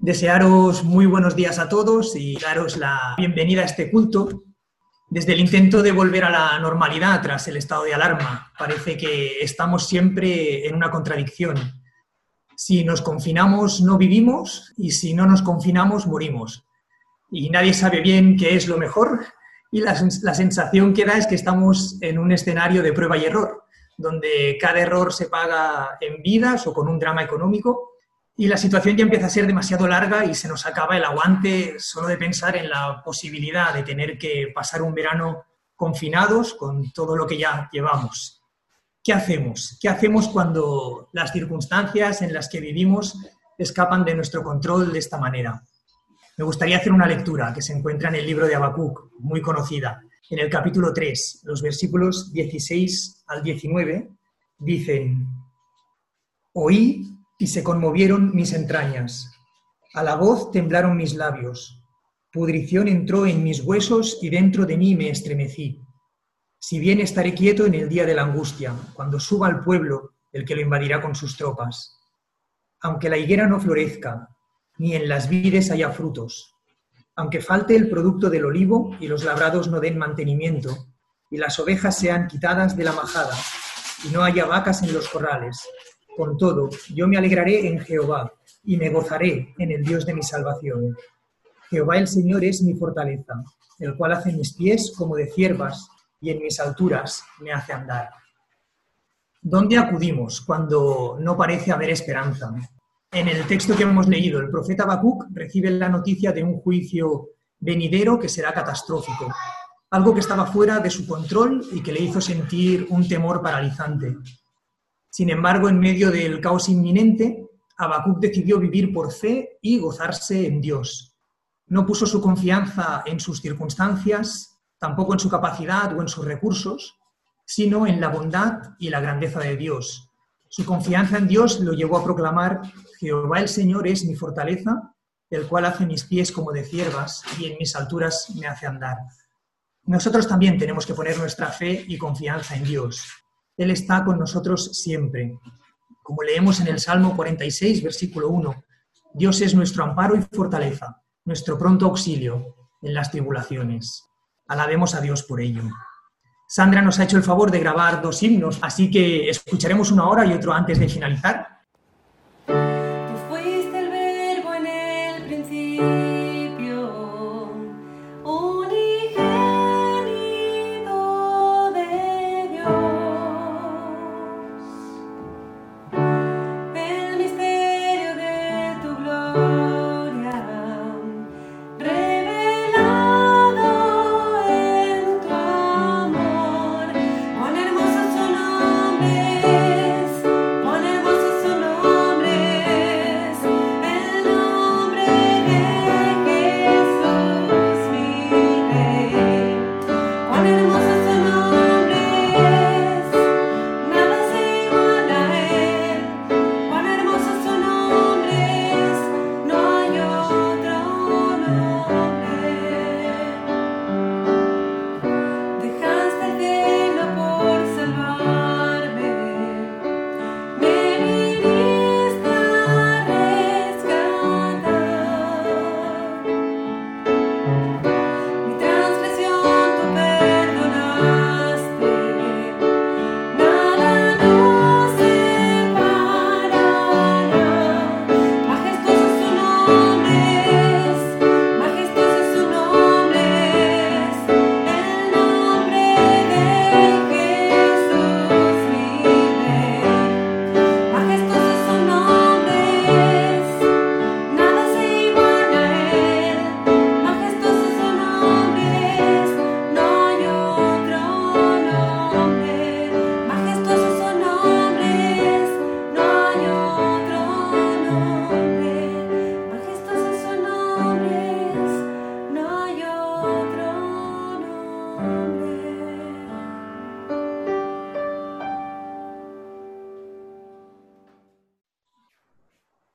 Desearos muy buenos días a todos y daros la bienvenida a este culto. Desde el intento de volver a la normalidad tras el estado de alarma, parece que estamos siempre en una contradicción. Si nos confinamos, no vivimos y si no nos confinamos, morimos. Y nadie sabe bien qué es lo mejor y la, la sensación que da es que estamos en un escenario de prueba y error, donde cada error se paga en vidas o con un drama económico y la situación ya empieza a ser demasiado larga y se nos acaba el aguante solo de pensar en la posibilidad de tener que pasar un verano confinados con todo lo que ya llevamos. ¿Qué hacemos? ¿Qué hacemos cuando las circunstancias en las que vivimos escapan de nuestro control de esta manera? Me gustaría hacer una lectura que se encuentra en el libro de Habacuc, muy conocida. En el capítulo 3, los versículos 16 al 19, dicen, Oí y se conmovieron mis entrañas. A la voz temblaron mis labios. Pudrición entró en mis huesos y dentro de mí me estremecí. Si bien estaré quieto en el día de la angustia, cuando suba al pueblo el que lo invadirá con sus tropas. Aunque la higuera no florezca, ni en las vides haya frutos, aunque falte el producto del olivo y los labrados no den mantenimiento, y las ovejas sean quitadas de la majada, y no haya vacas en los corrales, con todo, yo me alegraré en Jehová y me gozaré en el Dios de mi salvación. Jehová el Señor es mi fortaleza, el cual hace mis pies como de ciervas y en mis alturas me hace andar. ¿Dónde acudimos cuando no parece haber esperanza? En el texto que hemos leído, el profeta Habacuc recibe la noticia de un juicio venidero que será catastrófico, algo que estaba fuera de su control y que le hizo sentir un temor paralizante. Sin embargo, en medio del caos inminente, Habacuc decidió vivir por fe y gozarse en Dios. No puso su confianza en sus circunstancias, tampoco en su capacidad o en sus recursos, sino en la bondad y la grandeza de Dios. Su confianza en Dios lo llevó a proclamar, Jehová el Señor es mi fortaleza, el cual hace mis pies como de ciervas y en mis alturas me hace andar. Nosotros también tenemos que poner nuestra fe y confianza en Dios. Él está con nosotros siempre. Como leemos en el Salmo 46, versículo 1, Dios es nuestro amparo y fortaleza, nuestro pronto auxilio en las tribulaciones. Alabemos a Dios por ello. Sandra nos ha hecho el favor de grabar dos himnos, así que escucharemos uno ahora y otro antes de finalizar.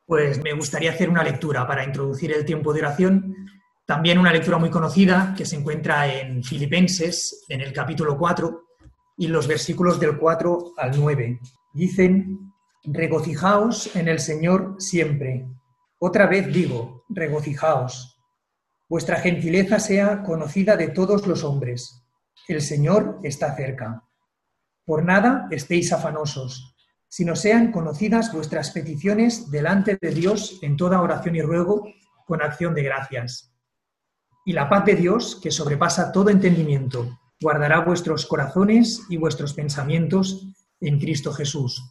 Pues me gustaría hacer una lectura para introducir el tiempo de oración. También una lectura muy conocida que se encuentra en Filipenses, en el capítulo 4, y los versículos del 4 al 9. Dicen, regocijaos en el Señor siempre. Otra vez digo, regocijaos. Vuestra gentileza sea conocida de todos los hombres. El Señor está cerca. Por nada estéis afanosos, sino sean conocidas vuestras peticiones delante de Dios en toda oración y ruego con acción de gracias. Y la paz de Dios, que sobrepasa todo entendimiento, guardará vuestros corazones y vuestros pensamientos en Cristo Jesús.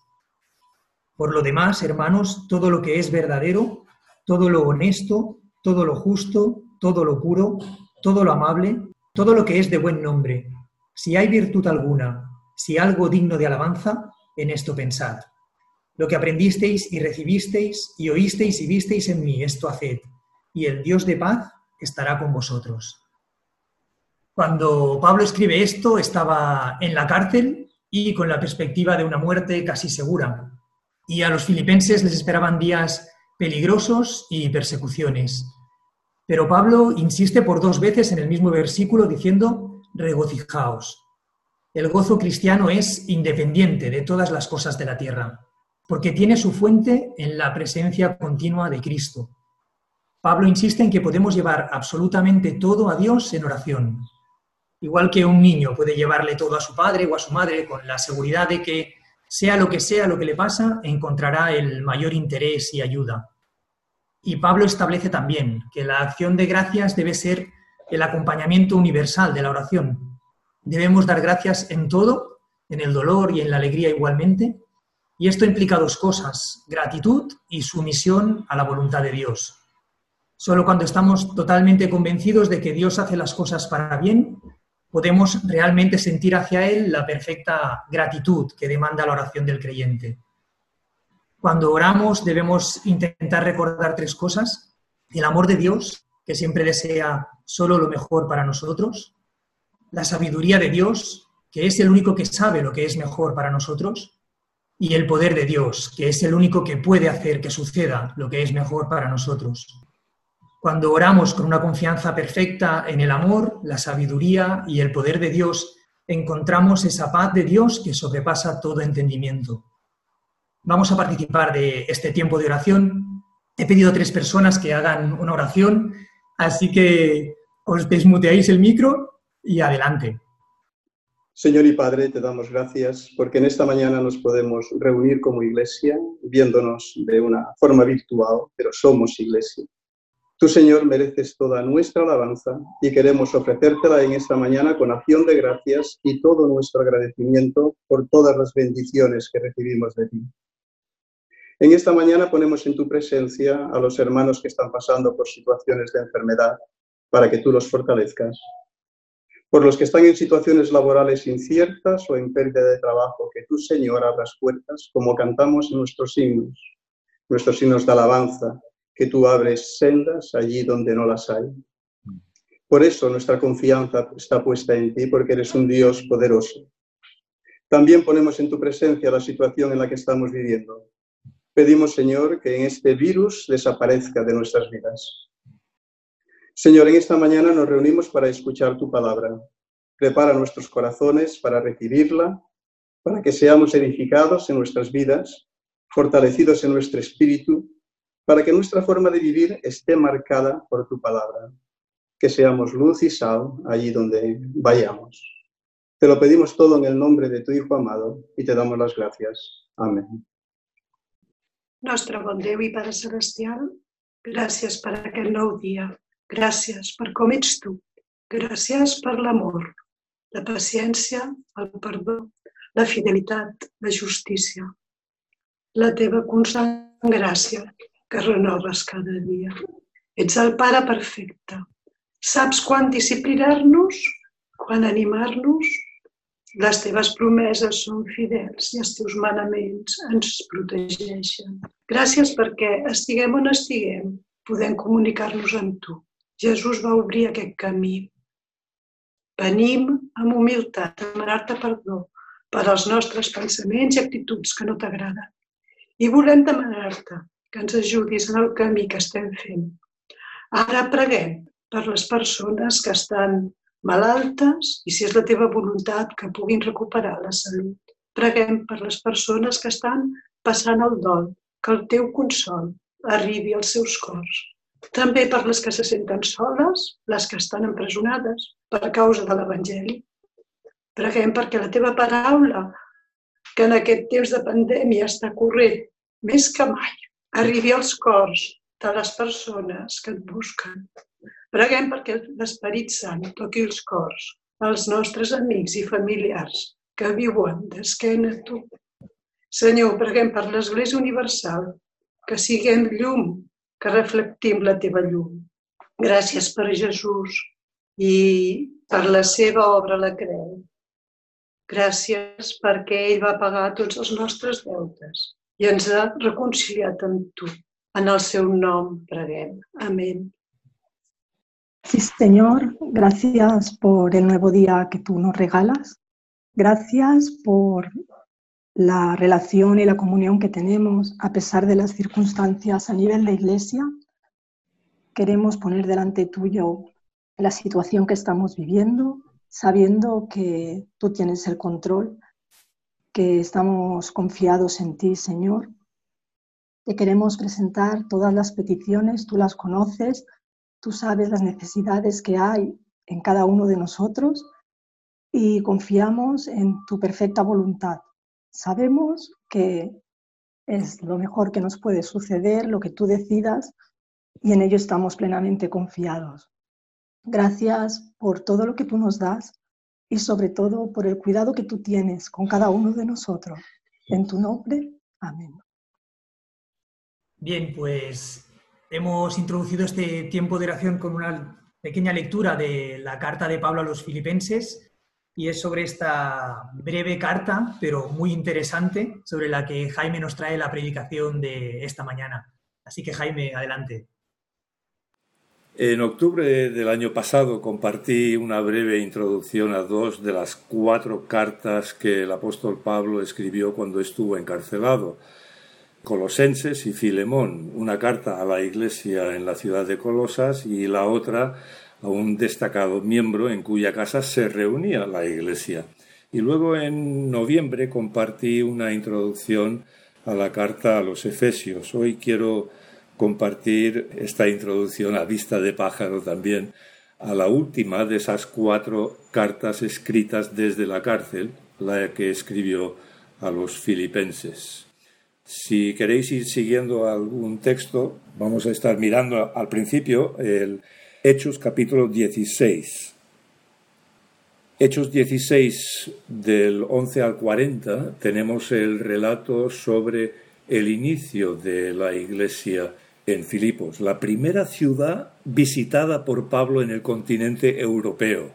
Por lo demás, hermanos, todo lo que es verdadero, todo lo honesto, todo lo justo, todo lo puro, todo lo amable, todo lo que es de buen nombre, si hay virtud alguna, si algo digno de alabanza, en esto pensad. Lo que aprendisteis y recibisteis y oísteis y visteis en mí, esto haced, y el Dios de paz estará con vosotros. Cuando Pablo escribe esto, estaba en la cárcel y con la perspectiva de una muerte casi segura. Y a los filipenses les esperaban días peligrosos y persecuciones. Pero Pablo insiste por dos veces en el mismo versículo diciendo, regocijaos. El gozo cristiano es independiente de todas las cosas de la tierra, porque tiene su fuente en la presencia continua de Cristo. Pablo insiste en que podemos llevar absolutamente todo a Dios en oración, igual que un niño puede llevarle todo a su padre o a su madre con la seguridad de que, sea lo que sea lo que le pasa, encontrará el mayor interés y ayuda. Y Pablo establece también que la acción de gracias debe ser el acompañamiento universal de la oración. Debemos dar gracias en todo, en el dolor y en la alegría igualmente. Y esto implica dos cosas, gratitud y sumisión a la voluntad de Dios. Solo cuando estamos totalmente convencidos de que Dios hace las cosas para bien, podemos realmente sentir hacia Él la perfecta gratitud que demanda la oración del creyente. Cuando oramos debemos intentar recordar tres cosas. El amor de Dios, que siempre desea solo lo mejor para nosotros. La sabiduría de Dios, que es el único que sabe lo que es mejor para nosotros. Y el poder de Dios, que es el único que puede hacer que suceda lo que es mejor para nosotros. Cuando oramos con una confianza perfecta en el amor, la sabiduría y el poder de Dios, encontramos esa paz de Dios que sobrepasa todo entendimiento. Vamos a participar de este tiempo de oración. He pedido a tres personas que hagan una oración, así que os desmuteáis el micro y adelante. Señor y Padre, te damos gracias porque en esta mañana nos podemos reunir como iglesia, viéndonos de una forma virtual, pero somos iglesia. Tú, Señor, mereces toda nuestra alabanza y queremos ofrecértela en esta mañana con acción de gracias y todo nuestro agradecimiento por todas las bendiciones que recibimos de ti. En esta mañana ponemos en tu presencia a los hermanos que están pasando por situaciones de enfermedad para que tú los fortalezcas. Por los que están en situaciones laborales inciertas o en pérdida de trabajo, que tú, Señor, abras puertas como cantamos en nuestros himnos, nuestros himnos de alabanza, que tú abres sendas allí donde no las hay. Por eso nuestra confianza está puesta en ti, porque eres un Dios poderoso. También ponemos en tu presencia la situación en la que estamos viviendo, Pedimos, Señor, que este virus desaparezca de nuestras vidas. Señor, en esta mañana nos reunimos para escuchar tu palabra. Prepara nuestros corazones para recibirla, para que seamos edificados en nuestras vidas, fortalecidos en nuestro espíritu, para que nuestra forma de vivir esté marcada por tu palabra. Que seamos luz y sal allí donde vayamos. Te lo pedimos todo en el nombre de tu Hijo amado y te damos las gracias. Amén. Déu i Pare Celestial, gràcies per aquest nou dia. Gràcies per com ets tu. Gràcies per l'amor, la paciència, el perdó, la fidelitat, la justícia. La teva constant gràcia que renoves cada dia. Ets el Pare perfecte. Saps quan disciplinar-nos, quan animar-nos, les teves promeses són fidels i els teus manaments ens protegeixen. Gràcies perquè estiguem on estiguem, podem comunicar-nos amb tu. Jesús va obrir aquest camí. Venim amb humilitat a demanar-te perdó per als nostres pensaments i actituds que no t'agraden. I volem demanar-te que ens ajudis en el camí que estem fent. Ara preguem per les persones que estan malaltes i si és la teva voluntat que puguin recuperar la salut. Preguem per les persones que estan passant el dol, que el teu consol arribi als seus cors. També per les que se senten soles, les que estan empresonades per causa de l'Evangeli. Preguem perquè la teva paraula, que en aquest temps de pandèmia està corrent més que mai, arribi als cors de les persones que et busquen. Preguem perquè l'Esperit Sant toqui els cors als nostres amics i familiars que viuen d'esquena a tu. Senyor, preguem per l'Església Universal, que siguem llum, que reflectim la teva llum. Gràcies per Jesús i per la seva obra a la creu. Gràcies perquè ell va pagar tots els nostres deutes i ens ha reconciliat amb tu. En el seu nom preguem. Amén. Sí, Señor, gracias por el nuevo día que tú nos regalas. Gracias por la relación y la comunión que tenemos a pesar de las circunstancias a nivel de iglesia. Queremos poner delante tuyo la situación que estamos viviendo, sabiendo que tú tienes el control, que estamos confiados en ti, Señor. Te queremos presentar todas las peticiones, tú las conoces, tú sabes las necesidades que hay en cada uno de nosotros y confiamos en tu perfecta voluntad Sabemos que es lo mejor que nos puede suceder, lo que tú decidas, y en ello estamos plenamente confiados. Gracias por todo lo que tú nos das y sobre todo por el cuidado que tú tienes con cada uno de nosotros. En tu nombre, amén. Bien, pues hemos introducido este tiempo de oración con una pequeña lectura de la carta de Pablo a los filipenses y es sobre esta breve carta, pero muy interesante, sobre la que Jaime nos trae la predicación de esta mañana. Así que Jaime, adelante. En octubre del año pasado compartí una breve introducción a dos de las cuatro cartas que el apóstol Pablo escribió cuando estuvo encarcelado. Colosenses y Filemón, una carta a la iglesia en la ciudad de Colosas y la otra a un destacado miembro en cuya casa se reunía la Iglesia. Y luego en noviembre compartí una introducción a la carta a los Efesios. Hoy quiero compartir esta introducción a vista de pájaro también a la última de esas cuatro cartas escritas desde la cárcel, la que escribió a los filipenses. Si queréis ir siguiendo algún texto, vamos a estar mirando al principio el Hechos capítulo 16. Hechos 16 del 11 al 40 tenemos el relato sobre el inicio de la iglesia en Filipos, la primera ciudad visitada por Pablo en el continente europeo.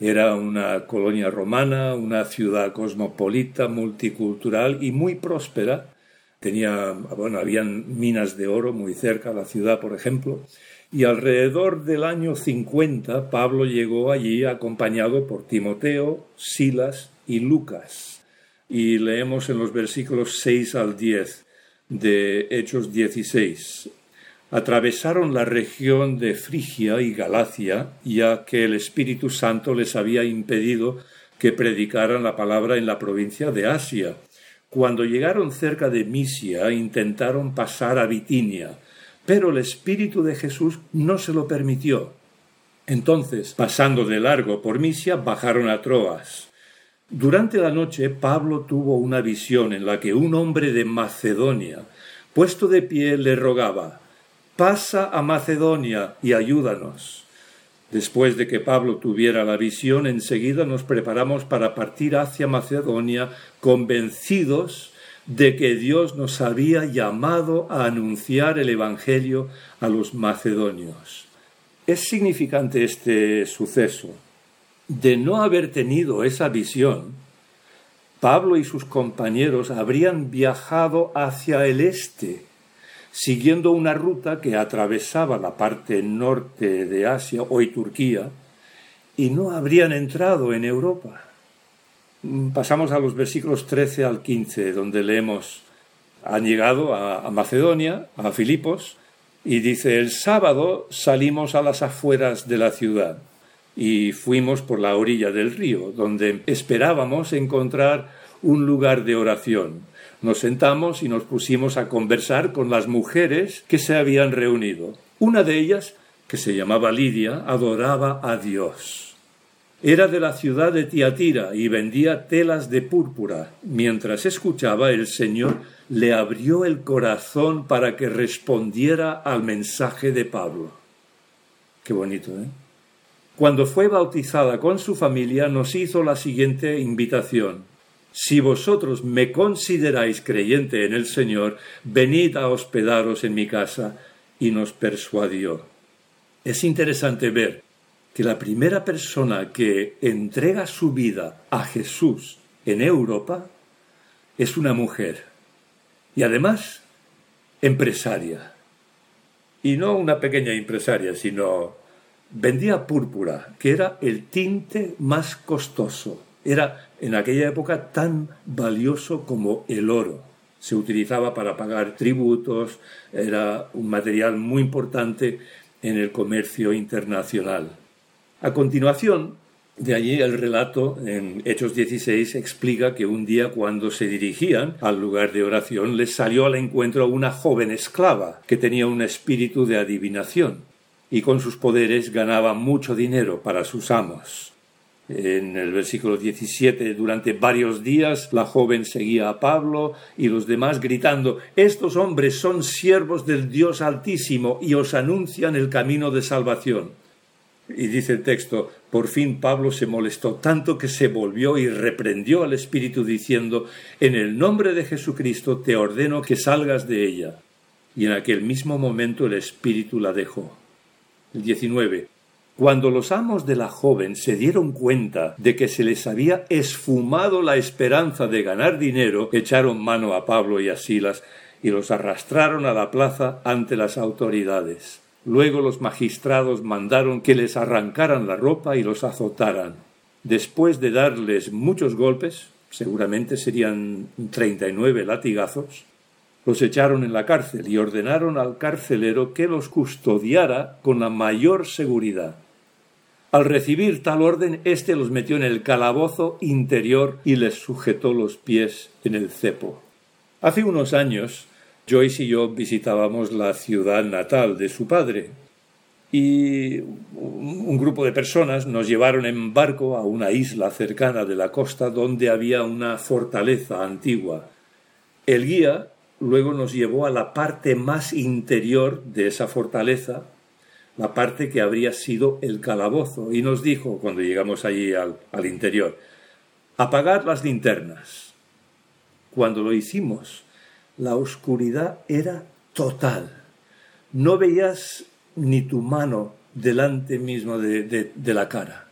Era una colonia romana, una ciudad cosmopolita, multicultural y muy próspera. Tenía, bueno, habían minas de oro muy cerca la ciudad, por ejemplo, y alrededor del año 50 Pablo llegó allí acompañado por Timoteo, Silas y Lucas. Y leemos en los versículos 6 al 10 de Hechos 16. Atravesaron la región de Frigia y Galacia, ya que el Espíritu Santo les había impedido que predicaran la palabra en la provincia de Asia. Cuando llegaron cerca de Misia, intentaron pasar a Bitinia, pero el Espíritu de Jesús no se lo permitió. Entonces, pasando de largo por Misia, bajaron a Troas. Durante la noche, Pablo tuvo una visión en la que un hombre de Macedonia, puesto de pie, le rogaba, pasa a Macedonia y ayúdanos. Después de que Pablo tuviera la visión, enseguida nos preparamos para partir hacia Macedonia, convencidos de que Dios nos había llamado a anunciar el Evangelio a los macedonios. Es significante este suceso. De no haber tenido esa visión, Pablo y sus compañeros habrían viajado hacia el este, siguiendo una ruta que atravesaba la parte norte de Asia, hoy Turquía, y no habrían entrado en Europa. Mm, pasamos a los versículos 13 al 15, donde leemos, han llegado a, Macedonia, a Filipos, y dice, el sábado salimos a las afueras de la ciudad y fuimos por la orilla del río, donde esperábamos encontrar un lugar de oración. Nos sentamos y nos pusimos a conversar con las mujeres que se habían reunido. Una de ellas, que se llamaba Lidia, adoraba a Dios. Era de la ciudad de Tiatira y vendía telas de púrpura. Mientras escuchaba, el Señor le abrió el corazón para que respondiera al mensaje de Pablo. Qué bonito, ¿eh? Cuando fue bautizada con su familia, nos hizo la siguiente invitación. Si vosotros me consideráis creyente en el Señor, venid a hospedaros en mi casa. Y nos persuadió. Es interesante ver que la primera persona que entrega su vida a Jesús en Europa es una mujer. Y además, empresaria. Y no una pequeña empresaria, sino vendía púrpura, que era el tinte más costoso. Era en aquella época tan valioso como el oro. Se utilizaba para pagar tributos, era un material muy importante en el comercio internacional. A continuación, de allí el relato en Hechos 16 explica que un día cuando se dirigían al lugar de oración les salió al encuentro una joven esclava que tenía un espíritu de adivinación y con sus poderes ganaba mucho dinero para sus amos. En el versículo 17, durante varios días la joven seguía a Pablo y los demás gritando, Estos hombres son siervos del Dios Altísimo y os anuncian el camino de salvación. Y dice el texto, por fin Pablo se molestó tanto que se volvió y reprendió al espíritu diciendo, En el nombre de Jesucristo te ordeno que salgas de ella. Y en aquel mismo momento el espíritu la dejó. El 19. Cuando los amos de la joven se dieron cuenta de que se les había esfumado la esperanza de ganar dinero, echaron mano a Pablo y a Silas y los arrastraron a la plaza ante las autoridades. Luego los magistrados mandaron que les arrancaran la ropa y los azotaran. Después de darles muchos golpes, seguramente serían treinta y nueve latigazos, los echaron en la cárcel y ordenaron al carcelero que los custodiara con la mayor seguridad. Al recibir tal orden, éste los metió en el calabozo interior y les sujetó los pies en el cepo. Hace unos años, Joyce y yo visitábamos la ciudad natal de su padre y un grupo de personas nos llevaron en barco a una isla cercana de la costa donde había una fortaleza antigua. El guía luego nos llevó a la parte más interior de esa fortaleza la parte que habría sido el calabozo, y nos dijo, cuando llegamos allí al, al interior, apagad las linternas. Cuando lo hicimos, la oscuridad era total. No veías ni tu mano delante mismo de, la cara.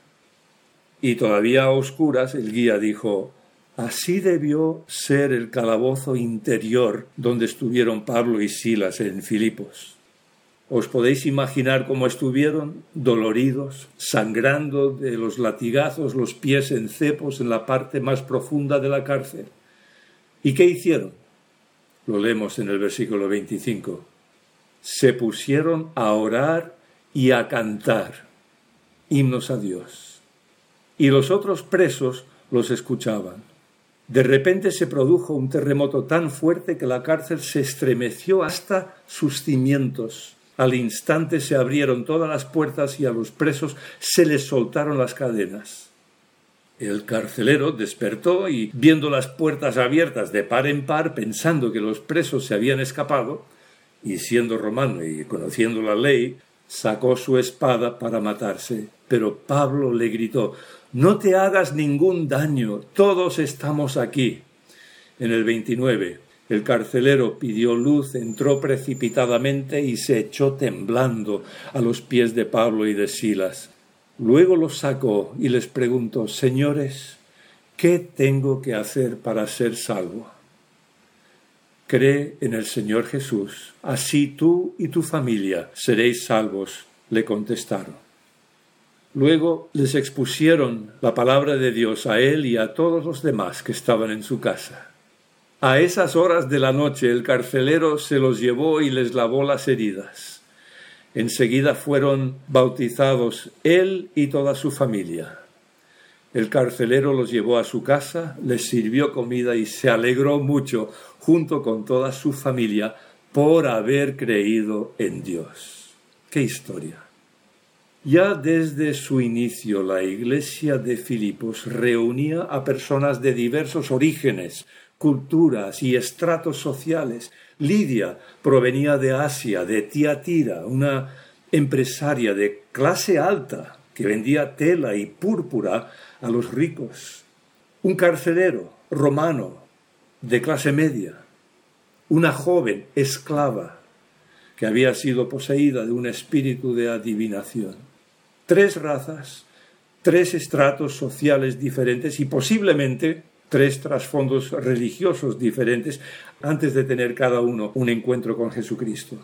Y todavía a oscuras el guía dijo, así debió ser el calabozo interior donde estuvieron Pablo y Silas en Filipos. ¿Os podéis imaginar cómo estuvieron doloridos, sangrando de los latigazos, los pies en cepos en la parte más profunda de la cárcel? ¿Y qué hicieron? Lo leemos en el versículo 25. Se pusieron a orar y a cantar himnos a Dios. Y los otros presos los escuchaban. De repente se produjo un terremoto tan fuerte que la cárcel se estremeció hasta sus cimientos al instante se abrieron todas las puertas y a los presos se les soltaron las cadenas. El carcelero despertó y, viendo las puertas abiertas de par en par, pensando que los presos se habían escapado, y siendo romano y conociendo la ley, sacó su espada para matarse. Pero Pablo le gritó No te hagas ningún daño, todos estamos aquí. En el 29 el carcelero pidió luz, entró precipitadamente y se echó temblando a los pies de Pablo y de Silas. Luego los sacó y les preguntó Señores, ¿qué tengo que hacer para ser salvo? Cree en el Señor Jesús, así tú y tu familia seréis salvos, le contestaron. Luego les expusieron la palabra de Dios a él y a todos los demás que estaban en su casa. A esas horas de la noche el carcelero se los llevó y les lavó las heridas. Enseguida fueron bautizados él y toda su familia. El carcelero los llevó a su casa, les sirvió comida y se alegró mucho, junto con toda su familia, por haber creído en Dios. ¡Qué historia! Ya desde su inicio la iglesia de Filipos reunía a personas de diversos orígenes, culturas y estratos sociales. Lidia provenía de Asia, de Tiatira, una empresaria de clase alta que vendía tela y púrpura a los ricos. Un carcelero romano de clase media. Una joven esclava que había sido poseída de un espíritu de adivinación tres razas, tres estratos sociales diferentes y posiblemente tres trasfondos religiosos diferentes antes de tener cada uno un encuentro con Jesucristo.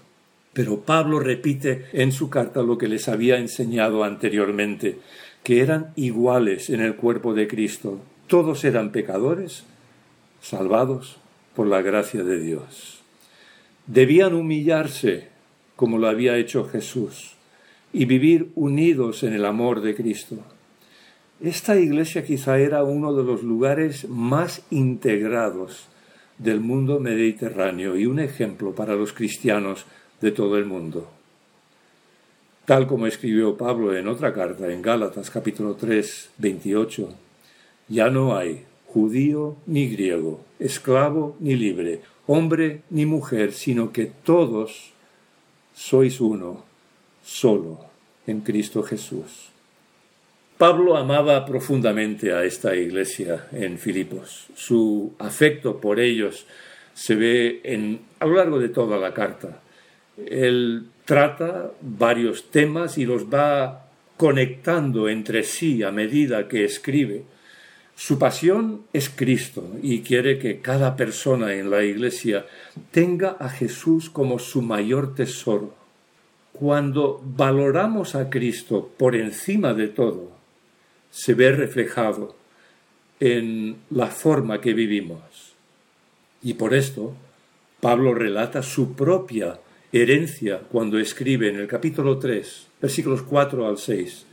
Pero Pablo repite en su carta lo que les había enseñado anteriormente, que eran iguales en el cuerpo de Cristo. Todos eran pecadores, salvados por la gracia de Dios. Debían humillarse como lo había hecho Jesús y vivir unidos en el amor de Cristo. Esta iglesia quizá era uno de los lugares más integrados del mundo mediterráneo y un ejemplo para los cristianos de todo el mundo. Tal como escribió Pablo en otra carta, en Gálatas capítulo 3, 28, ya no hay judío ni griego, esclavo ni libre, hombre ni mujer, sino que todos sois uno solo en Cristo Jesús. Pablo amaba profundamente a esta iglesia en Filipos. Su afecto por ellos se ve en, a lo largo de toda la carta. Él trata varios temas y los va conectando entre sí a medida que escribe. Su pasión es Cristo y quiere que cada persona en la iglesia tenga a Jesús como su mayor tesoro cuando valoramos a Cristo por encima de todo, se ve reflejado en la forma que vivimos. Y por esto, Pablo relata su propia herencia cuando escribe en el capítulo 3, versículos 4 al 6.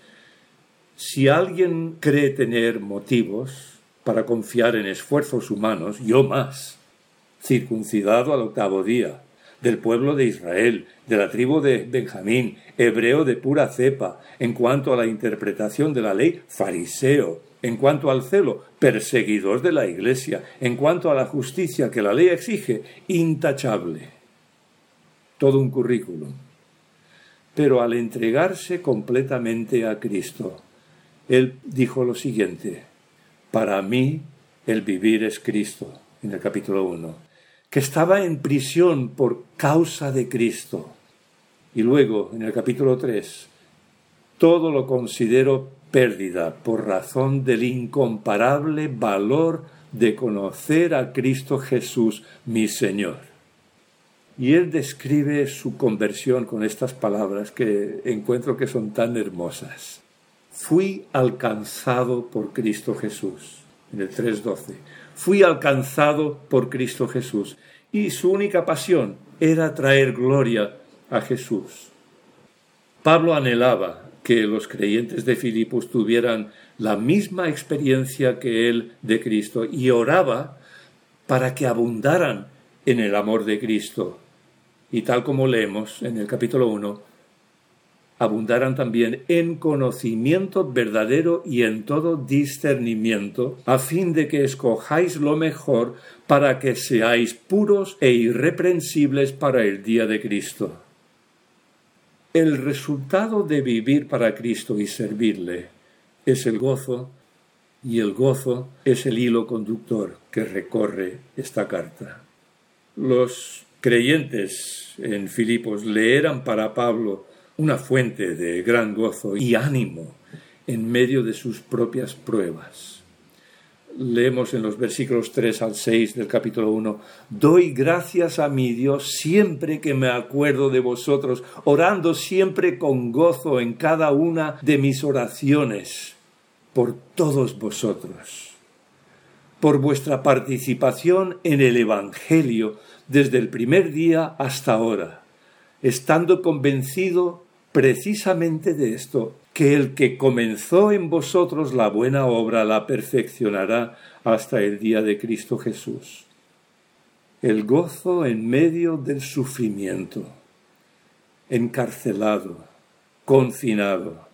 Si alguien cree tener motivos para confiar en esfuerzos humanos, yo más, circuncidado al octavo día, del pueblo de Israel, de la tribu de Benjamín, hebreo de pura cepa, en cuanto a la interpretación de la ley, fariseo, en cuanto al celo, perseguidor de la Iglesia, en cuanto a la justicia que la ley exige, intachable. Todo un currículum. Pero al entregarse completamente a Cristo, él dijo lo siguiente, para mí el vivir es Cristo, en el capítulo 1 que estaba en prisión por causa de Cristo. Y luego, en el capítulo 3, todo lo considero pérdida por razón del incomparable valor de conocer a Cristo Jesús, mi Señor. Y él describe su conversión con estas palabras que encuentro que son tan hermosas. Fui alcanzado por Cristo Jesús, en el 3.12 fui alcanzado por Cristo Jesús y su única pasión era traer gloria a Jesús. Pablo anhelaba que los creyentes de Filipos tuvieran la misma experiencia que él de Cristo y oraba para que abundaran en el amor de Cristo. Y tal como leemos en el capítulo 1, abundaran también en conocimiento verdadero y en todo discernimiento, a fin de que escojáis lo mejor para que seáis puros e irreprensibles para el día de Cristo. El resultado de vivir para Cristo y servirle es el gozo, y el gozo es el hilo conductor que recorre esta carta. Los creyentes en Filipos le eran para Pablo una fuente de gran gozo y ánimo en medio de sus propias pruebas. Leemos en los versículos 3 al 6 del capítulo 1, Doy gracias a mi Dios siempre que me acuerdo de vosotros, orando siempre con gozo en cada una de mis oraciones por todos vosotros, por vuestra participación en el Evangelio desde el primer día hasta ahora estando convencido precisamente de esto, que el que comenzó en vosotros la buena obra la perfeccionará hasta el día de Cristo Jesús. El gozo en medio del sufrimiento, encarcelado, confinado.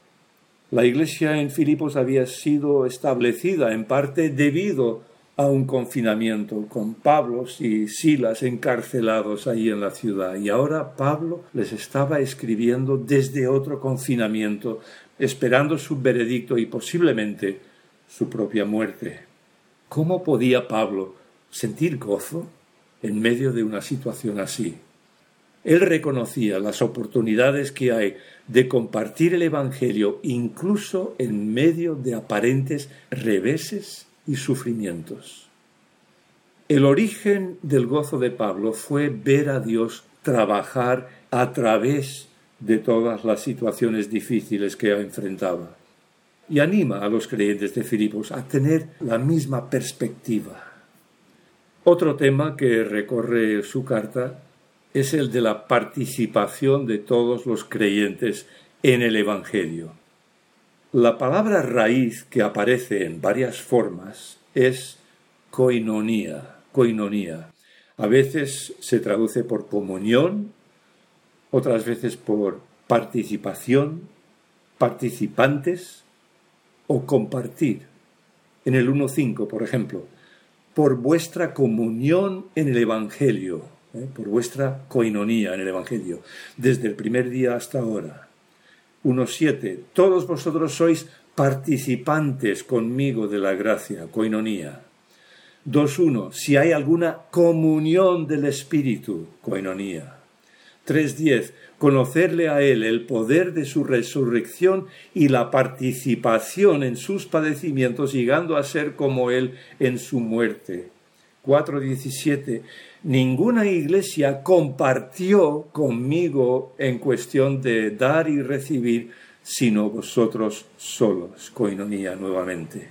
La iglesia en Filipos había sido establecida en parte debido a un confinamiento, con Pablo y Silas encarcelados ahí en la ciudad. Y ahora Pablo les estaba escribiendo desde otro confinamiento, esperando su veredicto y posiblemente su propia muerte. ¿Cómo podía Pablo sentir gozo en medio de una situación así? Él reconocía las oportunidades que hay de compartir el Evangelio incluso en medio de aparentes reveses y sufrimientos. El origen del gozo de Pablo fue ver a Dios trabajar a través de todas las situaciones difíciles que enfrentaba. Y anima a los creyentes de Filipos a tener la misma perspectiva. Otro tema que recorre su carta es el de la participación de todos los creyentes en el Evangelio. La palabra raíz que aparece en varias formas es koinonía. A veces se traduce por comunión, otras veces por participación, participantes o compartir. En el 1.5, por ejemplo, por vuestra comunión en el Evangelio, ¿eh? por vuestra koinonía en el Evangelio, desde el primer día hasta ahora. 1.7. Todos vosotros sois participantes conmigo de la gracia, coinonía. 2.1. Si hay alguna comunión del Espíritu, coinonía. 3.10. Conocerle a Él el poder de su resurrección y la participación en sus padecimientos, llegando a ser como Él en su muerte. 4.17 ninguna iglesia compartió conmigo en cuestión de dar y recibir, sino vosotros solos, coinonía nuevamente.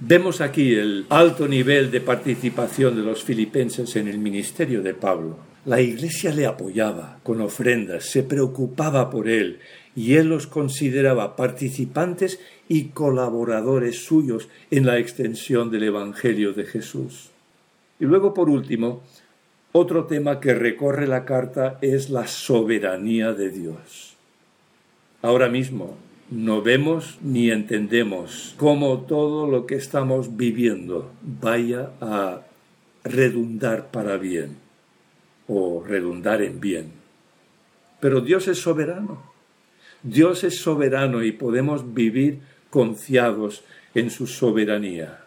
Vemos aquí el alto nivel de participación de los filipenses en el ministerio de Pablo. La iglesia le apoyaba con ofrendas, se preocupaba por él y él los consideraba participantes y colaboradores suyos en la extensión del Evangelio de Jesús. Y luego, por último, otro tema que recorre la carta es la soberanía de Dios. Ahora mismo no vemos ni entendemos cómo todo lo que estamos viviendo vaya a redundar para bien o redundar en bien. Pero Dios es soberano. Dios es soberano y podemos vivir confiados en su soberanía.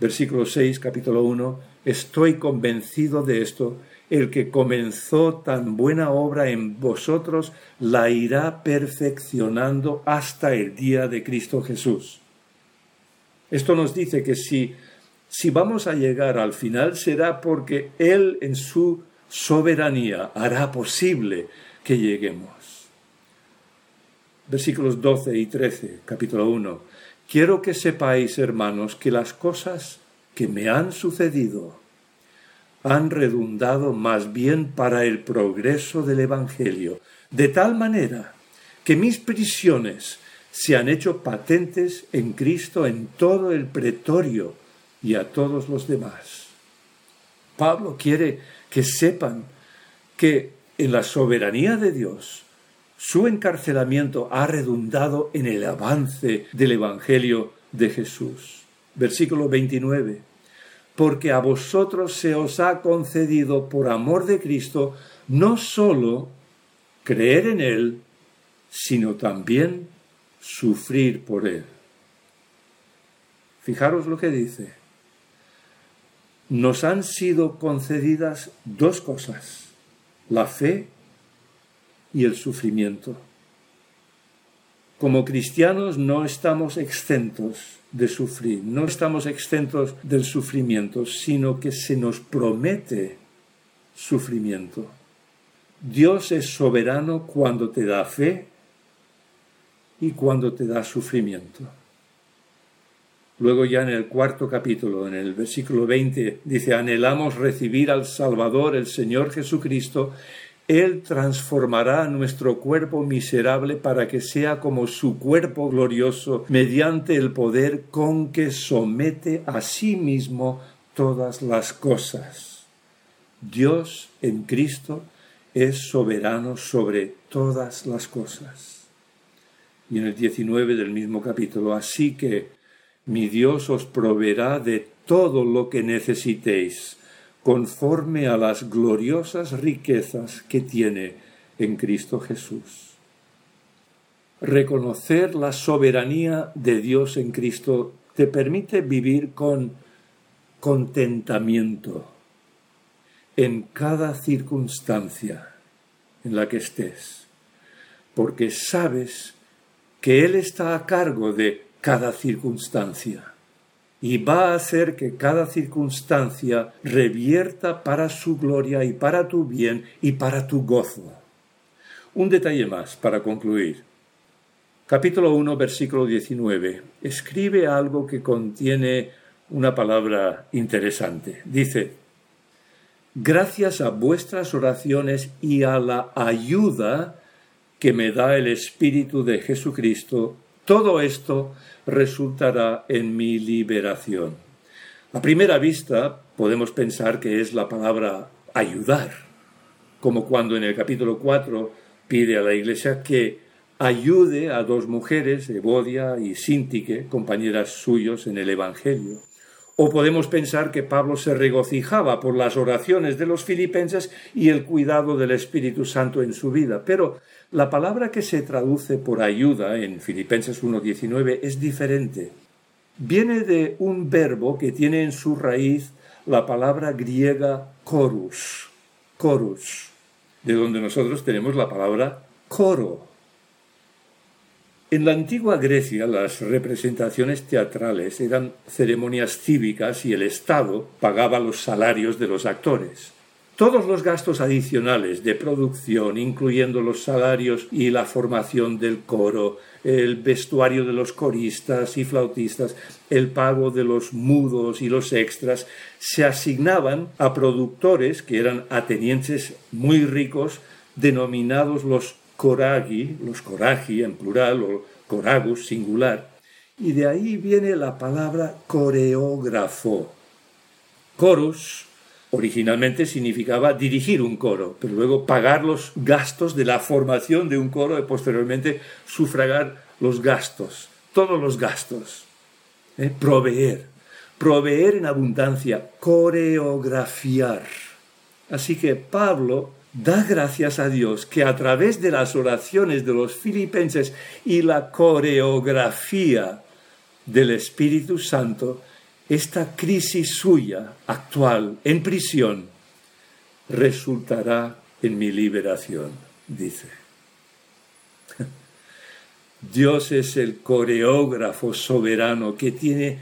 Versículo 6, capítulo 1. Estoy convencido de esto. El que comenzó tan buena obra en vosotros la irá perfeccionando hasta el día de Cristo Jesús. Esto nos dice que si, si vamos a llegar al final será porque Él en su soberanía hará posible que lleguemos. Versículos 12 y 13, capítulo 1. Quiero que sepáis, hermanos, que las cosas que me han sucedido han redundado más bien para el progreso del Evangelio, de tal manera que mis prisiones se han hecho patentes en Cristo en todo el pretorio y a todos los demás. Pablo quiere que sepan que en la soberanía de Dios su encarcelamiento ha redundado en el avance del Evangelio de Jesús. Versículo 29. Porque a vosotros se os ha concedido por amor de Cristo no sólo creer en Él, sino también sufrir por Él. Fijaros lo que dice. Nos han sido concedidas dos cosas, la fe y el sufrimiento. Como cristianos no estamos exentos de sufrir, no estamos exentos del sufrimiento, sino que se nos promete sufrimiento. Dios es soberano cuando te da fe y cuando te da sufrimiento. Luego ya en el cuarto capítulo, en el versículo 20, dice, anhelamos recibir al Salvador, el Señor Jesucristo, Él transformará nuestro cuerpo miserable para que sea como su cuerpo glorioso mediante el poder con que somete a sí mismo todas las cosas. Dios en Cristo es soberano sobre todas las cosas. Y en el 19 del mismo capítulo, así que mi Dios os proveerá de todo lo que necesitéis conforme a las gloriosas riquezas que tiene en Cristo Jesús. Reconocer la soberanía de Dios en Cristo te permite vivir con contentamiento en cada circunstancia en la que estés, porque sabes que Él está a cargo de cada circunstancia y va a hacer que cada circunstancia revierta para su gloria y para tu bien y para tu gozo. Un detalle más para concluir. Capítulo 1, versículo 19. Escribe algo que contiene una palabra interesante. Dice, gracias a vuestras oraciones y a la ayuda que me da el Espíritu de Jesucristo, todo esto resultará en mi liberación. A primera vista podemos pensar que es la palabra ayudar, como cuando en el capítulo 4 pide a la iglesia que ayude a dos mujeres, Evodia y Sintique, compañeras suyos en el Evangelio. O podemos pensar que Pablo se regocijaba por las oraciones de los filipenses y el cuidado del Espíritu Santo en su vida. Pero la palabra que se traduce por ayuda en Filipenses 1.19 es diferente. Viene de un verbo que tiene en su raíz la palabra griega chorus, chorus, de donde nosotros tenemos la palabra coro. En la antigua Grecia las representaciones teatrales eran ceremonias cívicas y el Estado pagaba los salarios de los actores. Todos los gastos adicionales de producción, incluyendo los salarios y la formación del coro, el vestuario de los coristas y flautistas, el pago de los mudos y los extras, se asignaban a productores que eran atenienses muy ricos, denominados los coragi, los coragi en plural o coragus singular, y de ahí viene la palabra coreógrafo. Chorus originalmente significaba dirigir un coro, pero luego pagar los gastos de la formación de un coro y posteriormente sufragar los gastos, todos los gastos. ¿eh? Proveer, proveer en abundancia, coreografiar. Así que Pablo da gracias a Dios que a través de las oraciones de los filipenses y la coreografía del Espíritu Santo, esta crisis suya actual en prisión resultará en mi liberación, dice. Dios es el coreógrafo soberano que tiene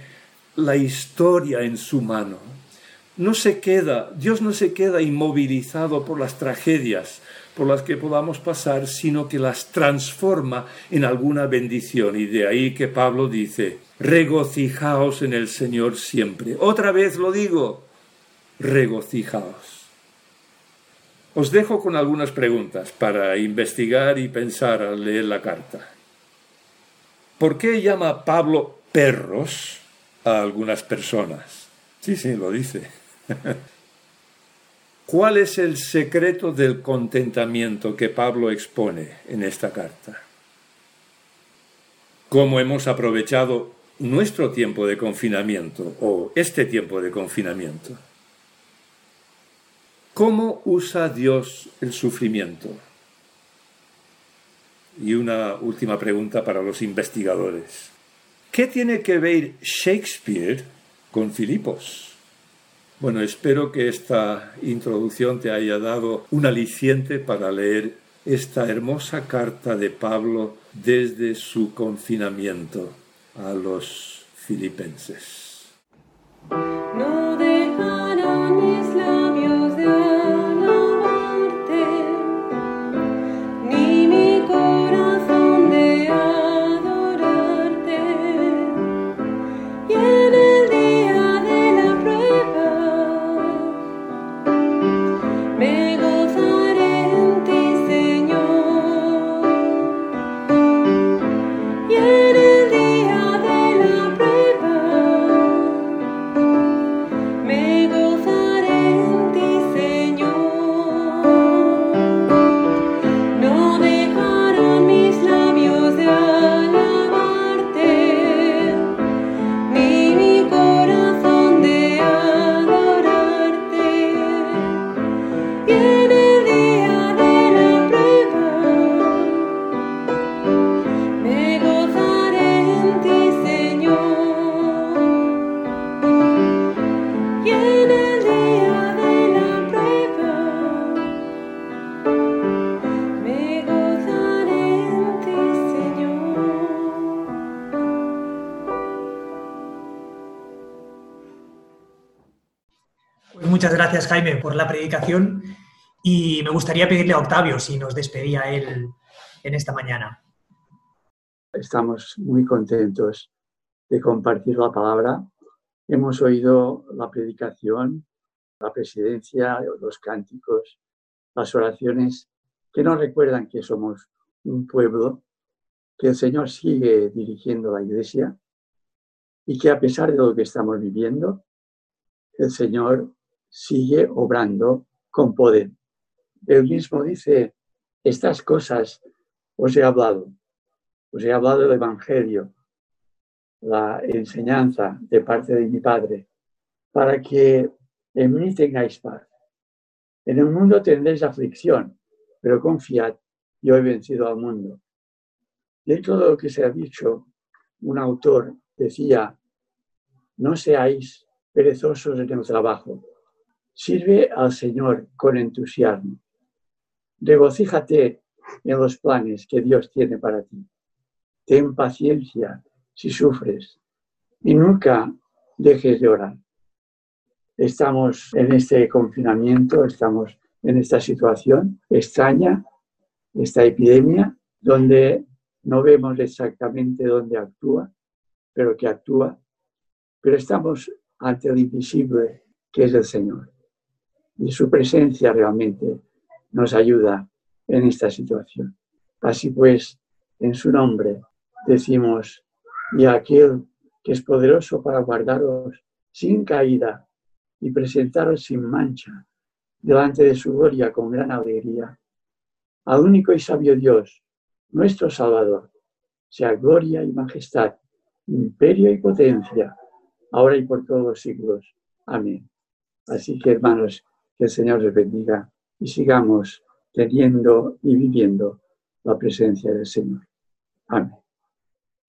la historia en su mano no se queda, Dios no se queda inmovilizado por las tragedias por las que podamos pasar, sino que las transforma en alguna bendición. Y de ahí que Pablo dice, regocijaos en el Señor siempre. Otra vez lo digo, regocijaos. Os dejo con algunas preguntas para investigar y pensar al leer la carta. ¿Por qué llama Pablo perros a algunas personas? Sí, sí, lo dice. ¿Cuál es el secreto del contentamiento que Pablo expone en esta carta? ¿Cómo hemos aprovechado nuestro tiempo de confinamiento o este tiempo de confinamiento? ¿Cómo usa Dios el sufrimiento? Y una última pregunta para los investigadores. ¿Qué tiene que ver Shakespeare con Filipos? Bueno, espero que esta introducción te haya dado un aliciente para leer esta hermosa carta de Pablo desde su confinamiento a los filipenses. Gracias, Jaime, por la predicación. Y me gustaría pedirle a Octavio si nos despedía él en esta mañana. Estamos muy contentos de compartir la palabra. Hemos oído la predicación, la presidencia, los cánticos, las oraciones que nos recuerdan que somos un pueblo, que el Señor sigue dirigiendo la iglesia y que a pesar de lo que estamos viviendo, el Señor sigue obrando con poder. Él mismo dice, estas cosas os he hablado, os he hablado del Evangelio, la enseñanza de parte de mi Padre, para que en mí tengáis paz. En el mundo tendréis aflicción, pero confiad, yo he vencido al mundo. Dentro de lo que se ha dicho, un autor decía, no seáis perezosos en el trabajo, sirve al Señor con entusiasmo. Regocíjate en los planes que Dios tiene para ti. Ten paciencia si sufres y nunca dejes de orar. Estamos en este confinamiento, estamos en esta situación extraña, esta epidemia, donde no vemos exactamente dónde actúa, pero que actúa, pero estamos ante el invisible que es el Señor. Y su presencia realmente nos ayuda en esta situación. Así pues, en su nombre decimos, y aquel que es poderoso para guardaros sin caída y presentaros sin mancha delante de su gloria con gran alegría. Al único y sabio Dios, nuestro Salvador, sea gloria y majestad, imperio y potencia, ahora y por todos los siglos. Amén. Así que, hermanos, que el Señor les bendiga y sigamos teniendo y viviendo la presencia del Señor. Amén.